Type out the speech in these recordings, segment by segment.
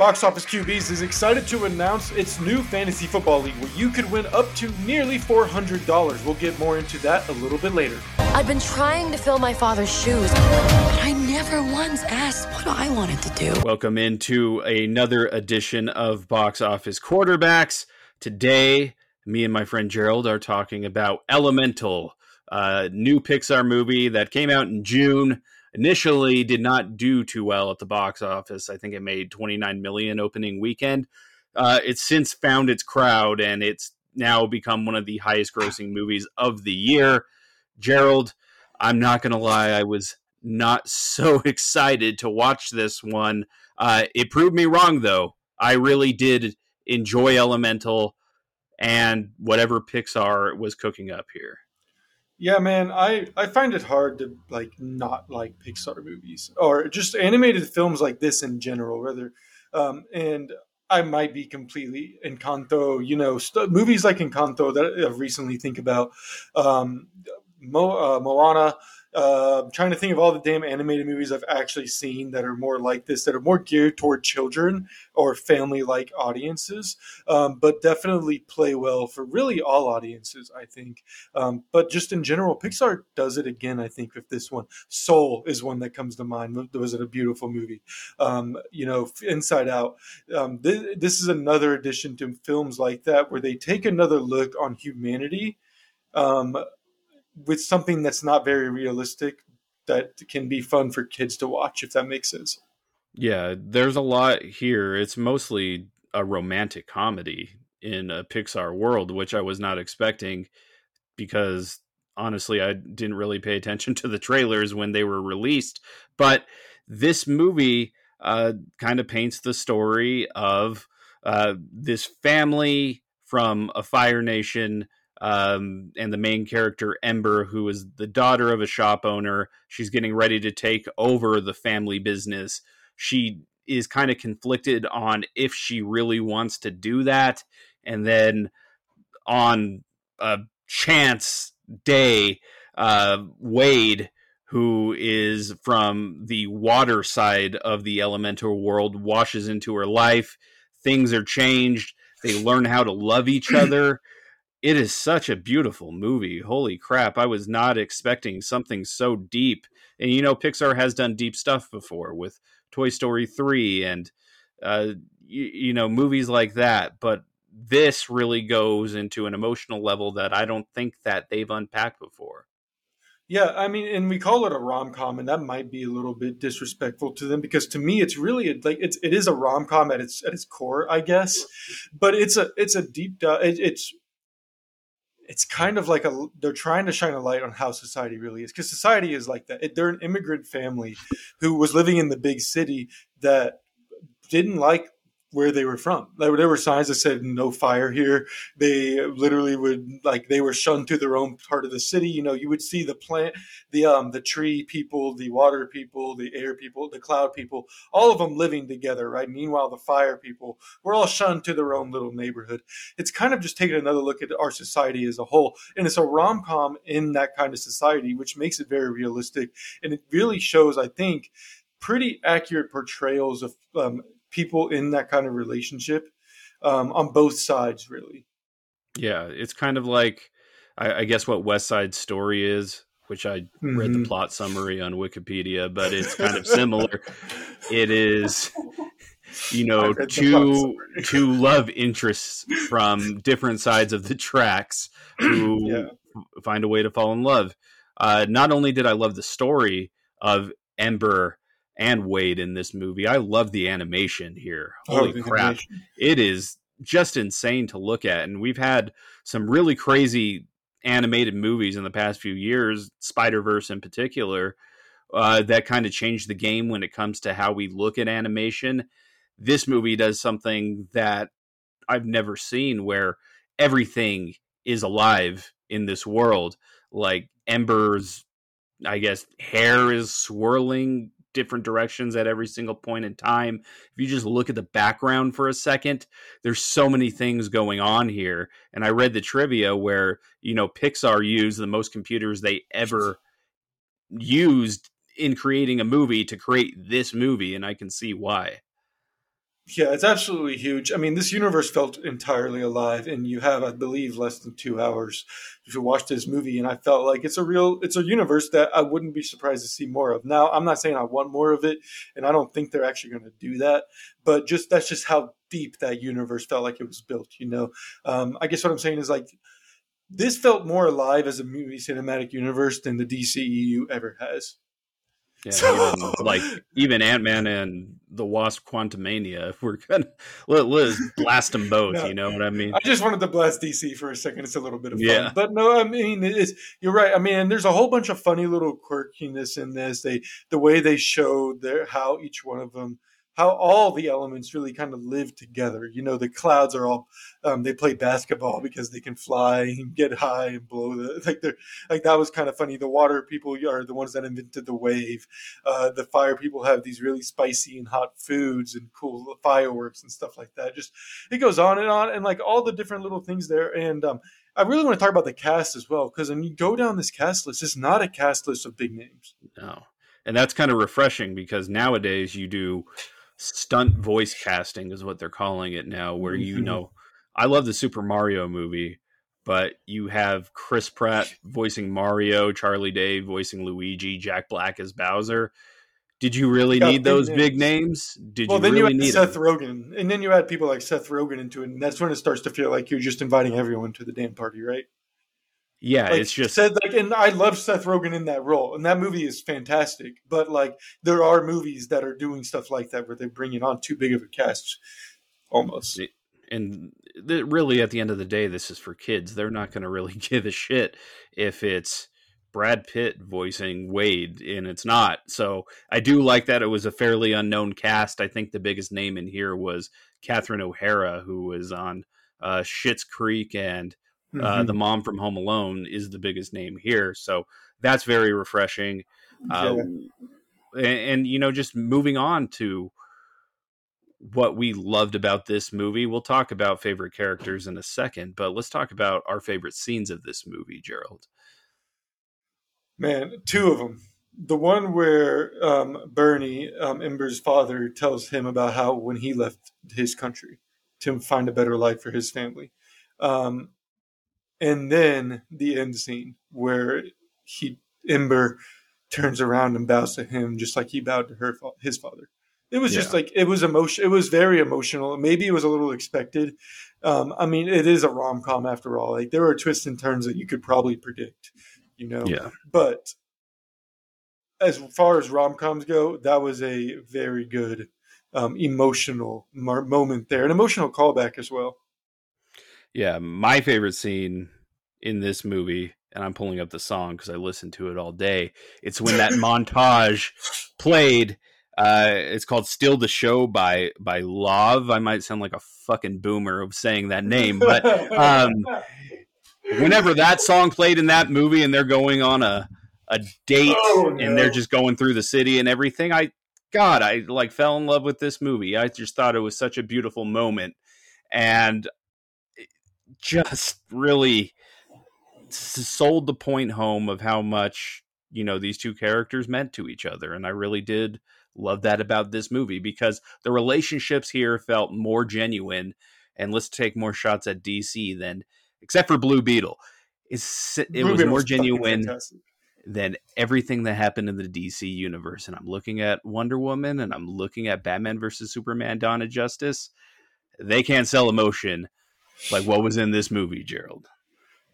Box Office QBs is excited to announce its new fantasy football league where you could win up to nearly $400. We'll get more into that a little bit later. I've been trying to fill my father's shoes, but I never once asked what I wanted to do. Welcome into another edition of Box Office Quarterbacks. Today, me and my friend Gerald are talking about Elemental, a new Pixar movie that came out in June initially did not do too well at the box office. I think it made 29 million opening weekend. Uh, it's since found its crowd and it's now become one of the highest grossing movies of the year. Gerald, I'm not going to lie, I was not so excited to watch this one. Uh, it proved me wrong, though. I really did enjoy Elemental and whatever Pixar was cooking up here. Yeah, man, I I find it hard to like not like Pixar movies or just animated films like this in general, rather. Um, and I might be completely Encanto, you know, st- movies like Encanto that I've recently think about, um, Mo- uh, Moana, I'm trying to think of all the damn animated movies I've actually seen that are more like this, that are more geared toward children or family like audiences, um, but definitely play well for really all audiences, I think. Um, but just in general, Pixar does it again, I think, with this one. Soul is one that comes to mind. Was it a beautiful movie? Um, you know, Inside Out. Um, th- this is another addition to films like that where they take another look on humanity. Um, with something that's not very realistic that can be fun for kids to watch if that makes sense. Yeah, there's a lot here. It's mostly a romantic comedy in a Pixar world, which I was not expecting because honestly, I didn't really pay attention to the trailers when they were released. But this movie uh, kind of paints the story of uh, this family from a Fire Nation um, and the main character Ember, who is the daughter of a shop owner. She's getting ready to take over the family business. She is kind of conflicted on if she really wants to do that, and then on a chance day, uh, Wade. Who is from the water side of the elemental world washes into her life. Things are changed. They learn how to love each other it is such a beautiful movie. Holy crap. I was not expecting something so deep. And you know, Pixar has done deep stuff before with Toy Story 3 and, uh, you, you know, movies like that. But this really goes into an emotional level that I don't think that they've unpacked before. Yeah, I mean, and we call it a rom com, and that might be a little bit disrespectful to them because to me, it's really a, like it's it is a rom com at its at its core, I guess. But it's a it's a deep it, it's it's kind of like a they're trying to shine a light on how society really is because society is like that. They're an immigrant family who was living in the big city that didn't like where they were from. Like, there were signs that said no fire here. They literally would like they were shunned to their own part of the city. You know, you would see the plant, the um, the tree people, the water people, the air people, the cloud people, all of them living together, right? Meanwhile, the fire people were all shunned to their own little neighborhood. It's kind of just taking another look at our society as a whole, and it's a rom com in that kind of society, which makes it very realistic, and it really shows, I think pretty accurate portrayals of um, people in that kind of relationship um, on both sides, really. Yeah, it's kind of like I, I guess what West Side Story is, which I mm-hmm. read the mm-hmm. plot summary on Wikipedia, but it's kind of similar. it is you know two two love interests from different sides of the tracks who yeah. find a way to fall in love. Uh, not only did I love the story of Ember and Wade in this movie. I love the animation here. Oh, Holy oh, crap. Animation. It is just insane to look at. And we've had some really crazy animated movies in the past few years, Spider Verse in particular, uh, that kind of changed the game when it comes to how we look at animation. This movie does something that I've never seen where everything is alive in this world. Like Ember's, I guess, hair is swirling different directions at every single point in time. If you just look at the background for a second, there's so many things going on here. And I read the trivia where, you know, Pixar used the most computers they ever used in creating a movie to create this movie, and I can see why. Yeah, it's absolutely huge. I mean, this universe felt entirely alive, and you have, I believe, less than two hours to watch this movie, and I felt like it's a real, it's a universe that I wouldn't be surprised to see more of. Now, I'm not saying I want more of it, and I don't think they're actually going to do that, but just that's just how deep that universe felt like it was built. You know, um, I guess what I'm saying is like this felt more alive as a movie cinematic universe than the DCEU ever has. Yeah, so, even, like even Ant Man and the Wasp Quantumania, if we're gonna let, let's blast them both. No, you know what I mean? I just wanted to blast DC for a second. It's a little bit of fun, yeah. but no, I mean, it's you're right. I mean, there's a whole bunch of funny little quirkiness in this. They the way they showed their how each one of them how all the elements really kind of live together. You know, the clouds are all um, they play basketball because they can fly and get high and blow the like they're like that was kind of funny. The water people are the ones that invented the wave. Uh, the fire people have these really spicy and hot foods and cool fireworks and stuff like that. Just it goes on and on and like all the different little things there. And um, I really want to talk about the cast as well because when you go down this cast list, it's not a cast list of big names. No. And that's kind of refreshing because nowadays you do stunt voice casting is what they're calling it now where you mm-hmm. know I love the Super Mario movie but you have Chris Pratt voicing Mario, Charlie Day voicing Luigi, Jack Black as Bowser. Did you really need those names. big names? Did well, you then really you need Seth them? Rogen, and then you add people like Seth Rogen into it, and that's when it starts to feel like you're just inviting everyone to the damn party, right? Yeah, like, it's just said like, and I love Seth Rogen in that role, and that movie is fantastic. But like, there are movies that are doing stuff like that where they're bringing on too big of a cast, almost. And really, at the end of the day, this is for kids. They're not going to really give a shit if it's Brad Pitt voicing Wade, and it's not. So I do like that it was a fairly unknown cast. I think the biggest name in here was Catherine O'Hara, who was on uh, Schitt's Creek and mm-hmm. Uh, the mom from Home Alone is the biggest name here, so that's very refreshing. Uh, and, and, you know, just moving on to what we loved about this movie. We'll talk about favorite characters in a second, but let's talk about our favorite scenes of this movie, Gerald. Man, two of them. The one where um, Bernie, um, Ember's father, tells him about how when he left his country to find a better life for his family. Um, and then the end scene where he Ember turns around and bows to him just like he bowed to her his father. It was yeah. just like it was emotion. It was very emotional. Maybe it was a little expected. Um, I mean, it is a rom com after all. Like there are twists and turns that you could probably predict, you know. Yeah. But as far as rom coms go, that was a very good um, emotional mar- moment there, an emotional callback as well. Yeah, my favorite scene in this movie, and I'm pulling up the song because I listened to it all day. It's when that montage played. Uh, it's called "Steal the Show" by by Lauv. I might sound like a fucking boomer of saying that name, but um, whenever that song played in that movie, and they're going on a a date, oh, no. and they're just going through the city and everything, I God, I like fell in love with this movie. I just thought it was such a beautiful moment, and just really sold the point home of how much you know these two characters meant to each other and i really did love that about this movie because the relationships here felt more genuine and let's take more shots at dc than except for blue beetle. It's, it blue was more genuine than everything that happened in the dc universe and i'm looking at wonder woman and i'm looking at batman versus superman dawn of justice. They can't sell emotion like what was in this movie, Gerald.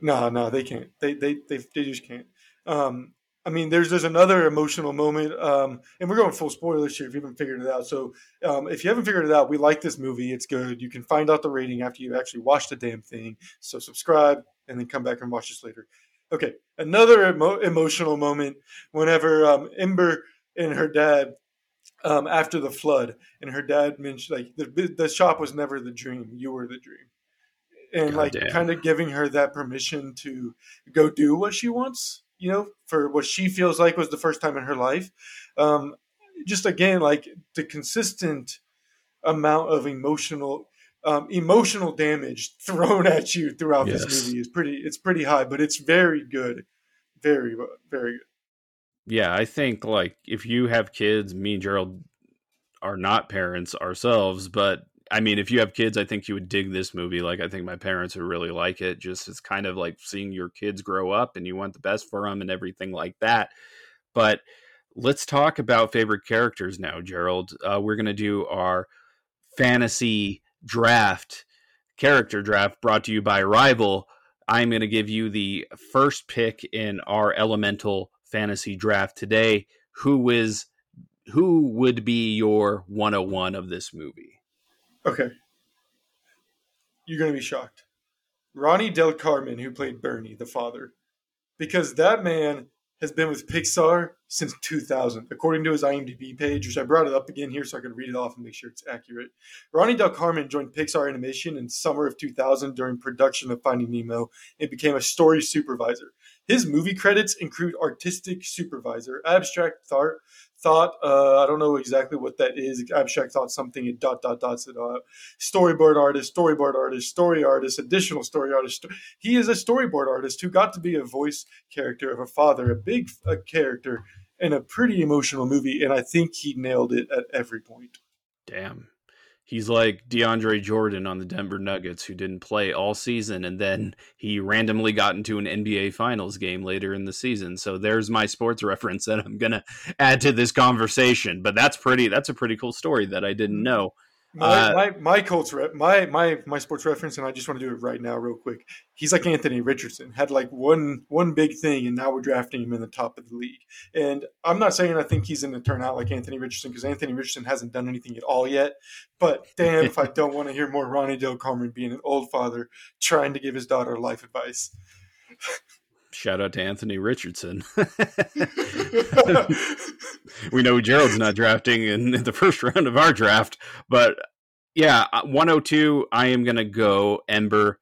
No, no, they can't. They they they, they just can't. Um, I mean, there's there's another emotional moment, um, and we're going full spoilers here if you haven't figured it out. So, um, if you haven't figured it out, we like this movie. It's good. You can find out the rating after you actually watch the damn thing. So, subscribe and then come back and watch this later. Okay, another emo- emotional moment whenever um, Ember and her dad um, after the flood, and her dad mentioned like the the shop was never the dream. You were the dream and God like damn. kind of giving her that permission to go do what she wants you know for what she feels like was the first time in her life um, just again like the consistent amount of emotional um, emotional damage thrown at you throughout yes. this movie is pretty it's pretty high but it's very good very very good yeah i think like if you have kids me and gerald are not parents ourselves, but I mean, if you have kids, I think you would dig this movie. Like, I think my parents would really like it. Just it's kind of like seeing your kids grow up and you want the best for them and everything like that. But let's talk about favorite characters now, Gerald. Uh, we're going to do our fantasy draft, character draft brought to you by Rival. I'm going to give you the first pick in our elemental fantasy draft today. Who is who would be your 101 of this movie? Okay. You're going to be shocked. Ronnie Del Carmen, who played Bernie, the father. Because that man has been with Pixar since 2000, according to his IMDb page, which I brought it up again here so I can read it off and make sure it's accurate. Ronnie Del Carmen joined Pixar Animation in summer of 2000 during production of Finding Nemo and became a story supervisor. His movie credits include artistic supervisor, abstract thought, thought. Uh, I don't know exactly what that is. Abstract thought something. It dot dot it out. Storyboard artist, storyboard artist, story artist, additional story artist. He is a storyboard artist who got to be a voice character of a father, a big a character in a pretty emotional movie, and I think he nailed it at every point. Damn he's like DeAndre Jordan on the Denver Nuggets, who didn't play all season, and then he randomly got into an NBA Finals game later in the season. So there's my sports reference that I'm gonna add to this conversation. But that's pretty. That's a pretty cool story that I didn't mm-hmm. know. My, uh, my, my Colts rep, my my my sports reference, and I just want to do it right now, real quick. He's like Anthony Richardson, had like one one big thing, and now we're drafting him in the top of the league. And I'm not saying I think he's going to turn out like Anthony Richardson because Anthony Richardson hasn't done anything at all yet. But damn, if I don't want to hear more Ronnie Del Carmen being an old father trying to give his daughter life advice. Shout out to Anthony Richardson. we know Gerald's not drafting in the first round of our draft, but yeah, uh, 102, I am going to go Ember.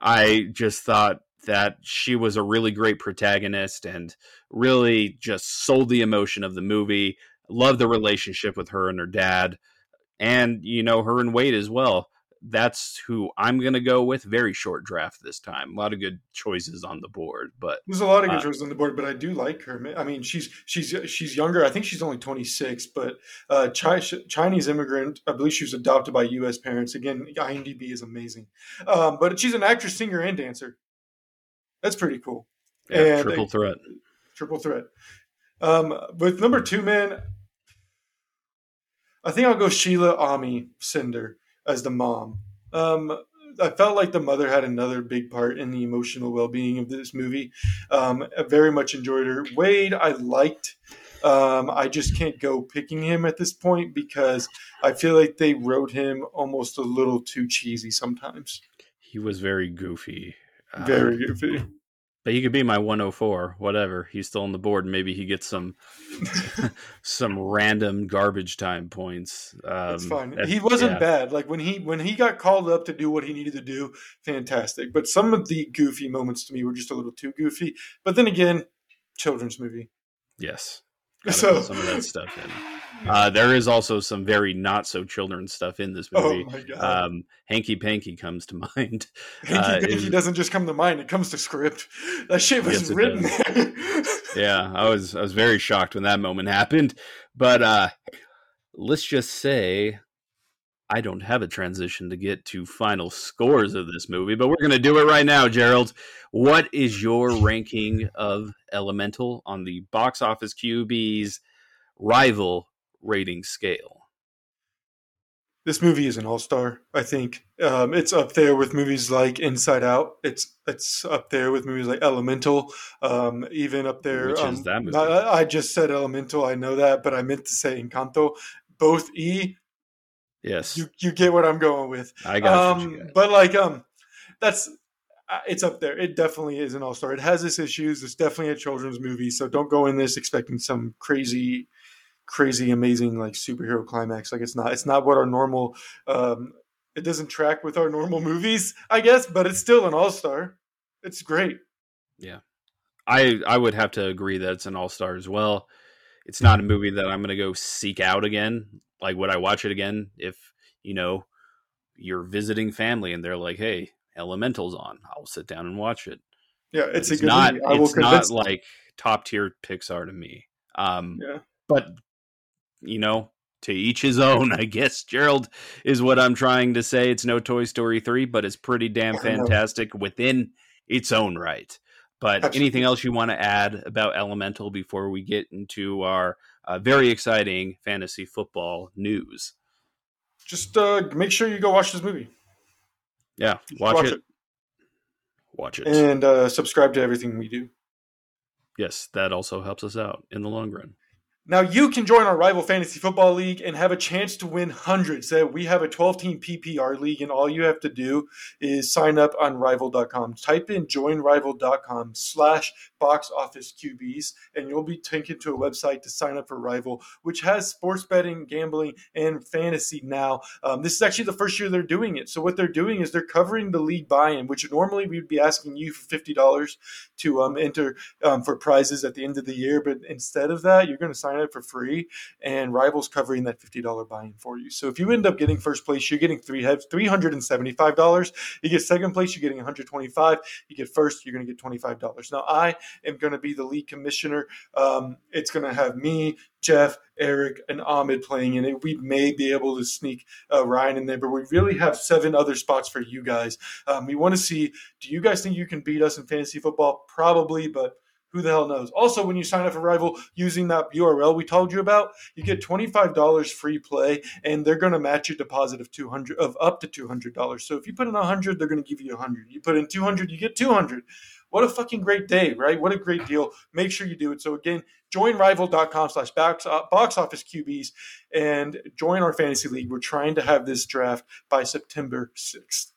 I just thought that she was a really great protagonist and really just sold the emotion of the movie. Love the relationship with her and her dad, and you know, her and Wade as well that's who I'm going to go with. Very short draft this time. A lot of good choices on the board, but there's a lot of good uh, choices on the board. But I do like her. I mean, she's she's she's younger. I think she's only 26, but uh, Chinese immigrant. I believe she was adopted by U.S. parents. Again, IMDb is amazing. Um, but she's an actress, singer, and dancer. That's pretty cool. Yeah, and triple a, threat. Triple threat. Um, with number two, man, I think I'll go Shila Ommi Cinder as the mom. Um, I felt like the mother had another big part in the emotional well being of this movie. Um, I very much enjoyed her. Wade, I liked. Um, I just can't go picking him at this point because I feel like they wrote him almost a little too cheesy sometimes. He was very goofy. Very um, goofy. But he could be my 104, whatever. He's still on the board. And maybe he gets some some random garbage time points. Um, That's fine. He wasn't yeah. bad. Like when he when he got called up to do what he needed to do, fantastic. But some of the goofy moments to me were just a little too goofy. But then again, children's movie. Yes. So some of that stuff in. Uh, there is also some very not so children stuff in this oh movie. Oh my god! Um, Hanky Panky comes to mind. Hanky uh, Panky is, doesn't just come to mind; it comes to script. That shit was yes, written yeah, I was I was very shocked when that moment happened. But uh, let's just say I don't have a transition to get to final scores of this movie, but we're going to do it right now, Gerald. What is your ranking of Elemental on the box office QB's rival rating scale? This movie is an all-star. I think um, it's up there with movies like Inside Out. It's it's up there with movies like Elemental. Um, even up there. Which um, is that movie? I, I just said Elemental. I know that, but I meant to say Encanto. Both E. Yes. You you get what I'm going with. I got, um, got. But like um, that's uh, it's up there. It definitely is an all star. It has its issues. It's definitely a children's movie, so don't go in this expecting some crazy crazy amazing like superhero climax like it's not it's not what our normal um it doesn't track with our normal movies i guess but it's still an all-star it's great yeah i i would have to agree that it's an all-star as well it's not a movie that i'm going to go seek out again like would i watch it again if you know you're visiting family and they're like hey elementals on i'll sit down and watch it yeah it's, it's a good not it's not like top tier pixar to me um yeah but you know, to each his own, I guess. Gerald is what I'm trying to say. It's no Toy Story 3, but it's pretty damn fantastic within its own right. But Absolutely. anything else you want to add about Elemental before we get into our uh, very exciting fantasy football news? Just uh, make sure you go watch this movie. Yeah, watch, watch it. it. Watch it. And uh, subscribe to everything we do. Yes, that also helps us out in the long run. Now you can join our rival fantasy football league and have a chance to win hundreds. We have a 12 team PPR league, and all you have to do is sign up on rival.com. Type in joinrival.com slash box office QBs, and you'll be taken to a website to sign up for Rival, which has sports betting, gambling, and fantasy now. Um, this is actually the first year they're doing it. So what they're doing is they're covering the league buy-in, which normally we'd be asking you for fifty dollars to um, enter um, for prizes at the end of the year, but instead of that, you're going to sign sign up for free, and Rivals covering that fifty dollar buy-in for you. So if you end up getting first place, you're getting three three hundred and seventy five dollars. You get second place, you're getting one hundred twenty five. You get first, you're going to get twenty five dollars. Now I am going to be the lead commissioner. Um, it's going to have me, Jeff, Eric, and Ahmed playing in it. We may be able to sneak uh, Ryan in there, but we really have seven other spots for you guys. Um, we want to see do you guys think you can beat us in fantasy football? Probably, but who the hell knows? Also, when you sign up for Rival using that URL we told you about, you get $25 free play and they're going to match your deposit of 200 of up to $200. So if you put in 100, they're going to give you 100. You put in 200, you get 200. What a fucking great day, right? What a great deal. Make sure you do it. So again, join rival.com slash box uh, office QBs and join our fantasy league. We're trying to have this draft by September 6th.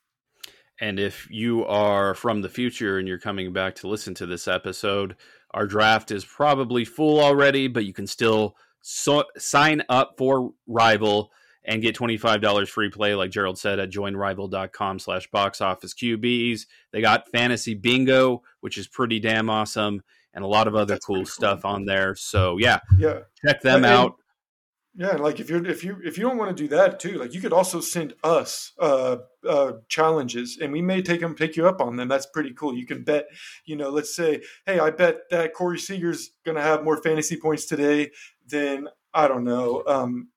And if you are from the future and you're coming back to listen to this episode, our draft is probably full already, but you can still so- sign up for Rival and get $25 free play, like Gerald said, at joinrival.com slash box office QBs. They got fantasy bingo, which is pretty damn awesome, and a lot of other cool, cool stuff on there. So yeah, yeah, check them and, out. Yeah, like if you're if you if you don't want to do that too, like you could also send us uh, uh, challenges, and we may take them pick you up on them. That's pretty cool. You can bet, you know, let's say, hey, I bet that Corey Seager's gonna have more fantasy points today than I don't know. Um,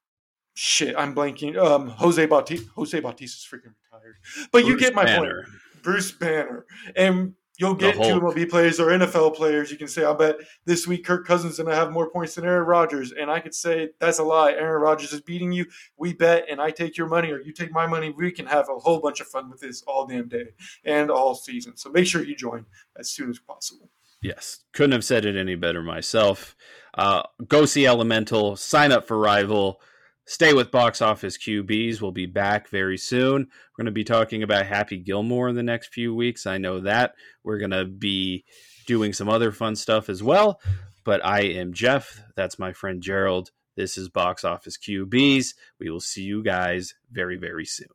shit, I'm blanking. Um, Jose Bautista. Jose Bautista's freaking retired, but Bruce you get my Banner. point. Bruce Banner, and You'll get two MLB players or NFL players. You can say, I bet this week Kirk Cousins is going to have more points than Aaron Rodgers. And I could say, that's a lie. Aaron Rodgers is beating you. We bet, and I take your money, or you take my money. We can have a whole bunch of fun with this all damn day and all season. So make sure you join as soon as possible. Yes. Couldn't have said it any better myself. Uh, go see Elemental, sign up for Rival Stay with box office QBs. We'll be back very soon. We're going to be talking about Happy Gilmore in the next few weeks. I know that. We're going to be doing some other fun stuff as well. But I am Jeff. That's my friend Gerald. This is Box Office QBs. We will see you guys very, very soon.